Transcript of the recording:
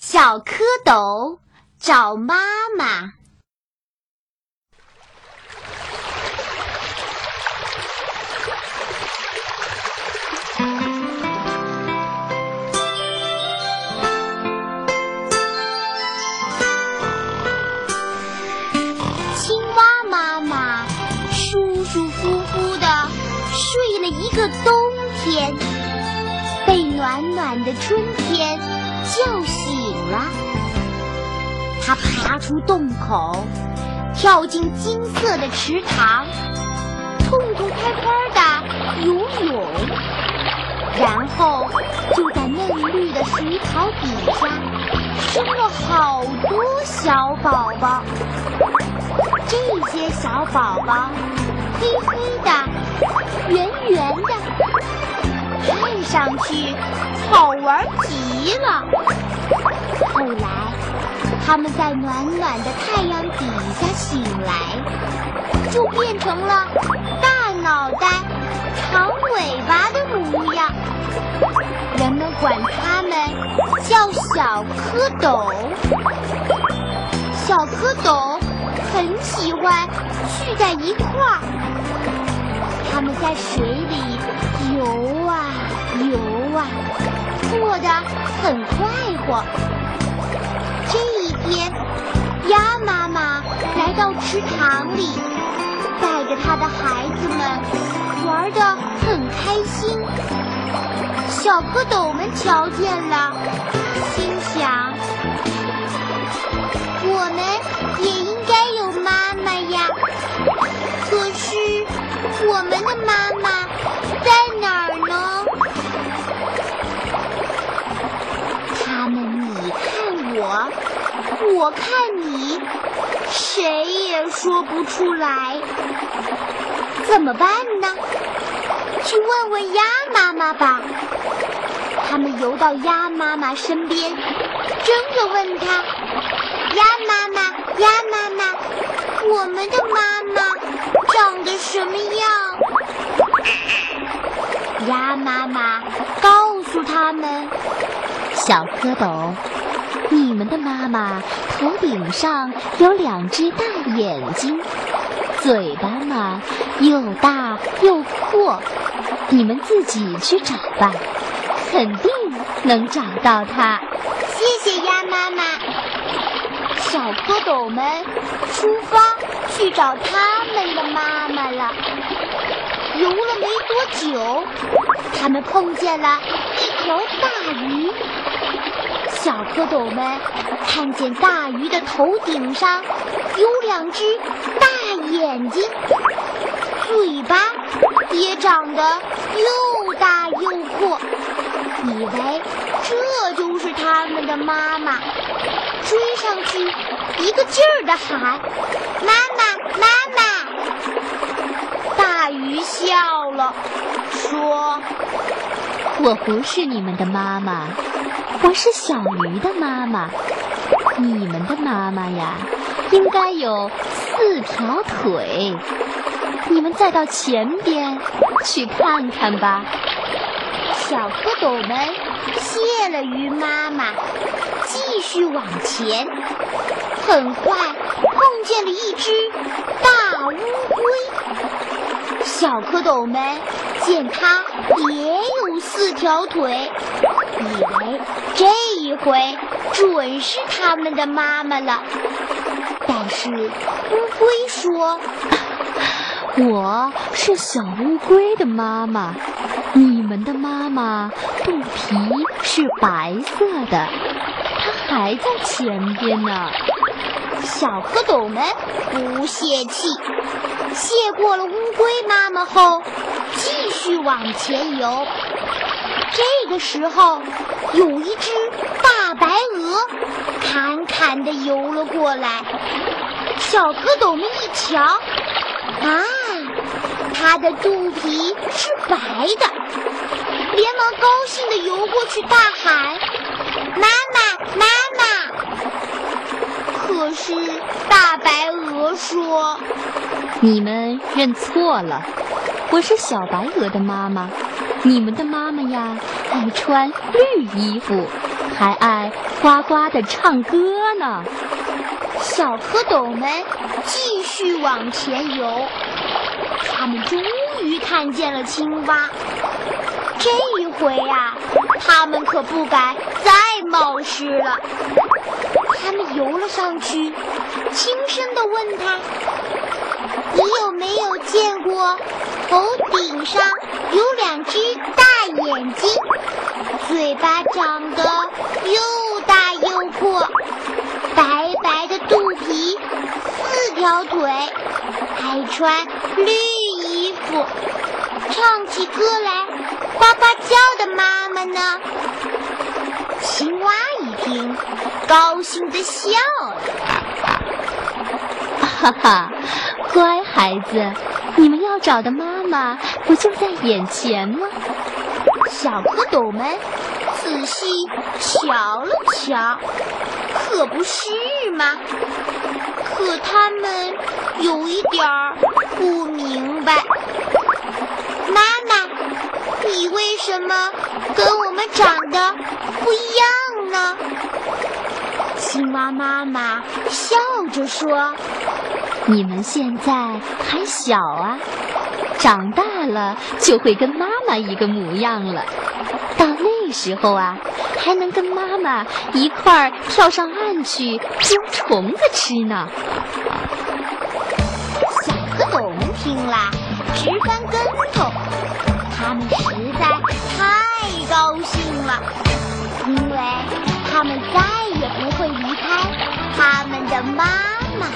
小蝌蚪找妈妈。青蛙妈妈舒舒服服的睡了一个冬天，被暖暖的春天叫醒了。它爬出洞口，跳进金色的池塘，痛痛快快的游泳，然后就在嫩绿的水草底下生了好多小宝宝。这些小宝宝黑黑的、圆圆的，看上去好玩极了。后来，他们在暖暖的太阳底下醒来，就变成了大脑袋、长尾巴的模样。人们管它们叫小蝌蚪。小蝌蚪。很喜欢聚在一块儿，在水里游啊游啊，过得很快活。这一天，鸭妈妈来到池塘里，带着它的孩子们玩的很开心。小蝌蚪们瞧见了，我看你，谁也说不出来。怎么办呢？去问问鸭妈妈吧。他们游到鸭妈妈身边，争着问她：“鸭妈妈，鸭妈妈，我们的妈妈。”长得什么样？鸭妈妈告诉他们：“小蝌蚪，你们的妈妈头顶上有两只大眼睛，嘴巴嘛又大又阔，你们自己去找吧，肯定能找到它。”谢谢鸭妈妈。小蝌蚪们出发去找他们的妈妈了。游了没多久，他们碰见了一条大鱼。小蝌蚪们看见大鱼的头顶上有两只大眼睛，嘴巴也长得又大又阔，以为这就是他们的妈妈。追上去，一个劲儿的喊：“妈妈，妈妈！”大鱼笑了，说：“我不是你们的妈妈，我是小鱼的妈妈。你们的妈妈呀，应该有四条腿。你们再到前边去看看吧。”小蝌蚪们谢了鱼妈妈。继续往前，很快碰见了一只大乌龟。小蝌蚪们见它也有四条腿，以为这一回准是他们的妈妈了。但是乌龟说：“我是小乌龟的妈妈，你们的妈妈肚皮是白色的。”它还在前边呢。小蝌蚪们不泄气，谢过了乌龟妈妈后，继续往前游。这个时候，有一只大白鹅侃侃地游了过来。小蝌蚪们一瞧，啊，它的肚皮是白的，连忙高兴地游过去，大喊。妈妈，妈妈！可是大白鹅说：“你们认错了，我是小白鹅的妈妈。你们的妈妈呀，爱穿绿衣服，还爱呱呱的唱歌呢。小蝌蚪们继续往前游，他们终于看见了青蛙。这一回啊，他们可不敢再冒失了。他们游了上去，轻声地问他：“你有没有见过头顶上睛，嘴巴长得又大又阔，白白的肚皮，四条腿，还穿绿衣服，唱起歌来呱呱叫的妈妈呢？”青蛙一听，高兴地笑了。哈哈，乖孩子，你们要找的妈妈不就在眼前吗？小蝌蚪们仔细瞧了瞧，可不是吗？可他们有一点儿不明白，妈妈，你为什么跟我们长得不一样呢？青蛙妈妈笑着说：“你们现在还小啊，长大了就会跟妈妈一个模样了。到那时候啊，还能跟妈妈一块儿跳上岸去捉虫子吃呢。”小蝌蚪们听了直翻跟头，他们实在太高兴了，因为他们再也不会离开他们的妈妈。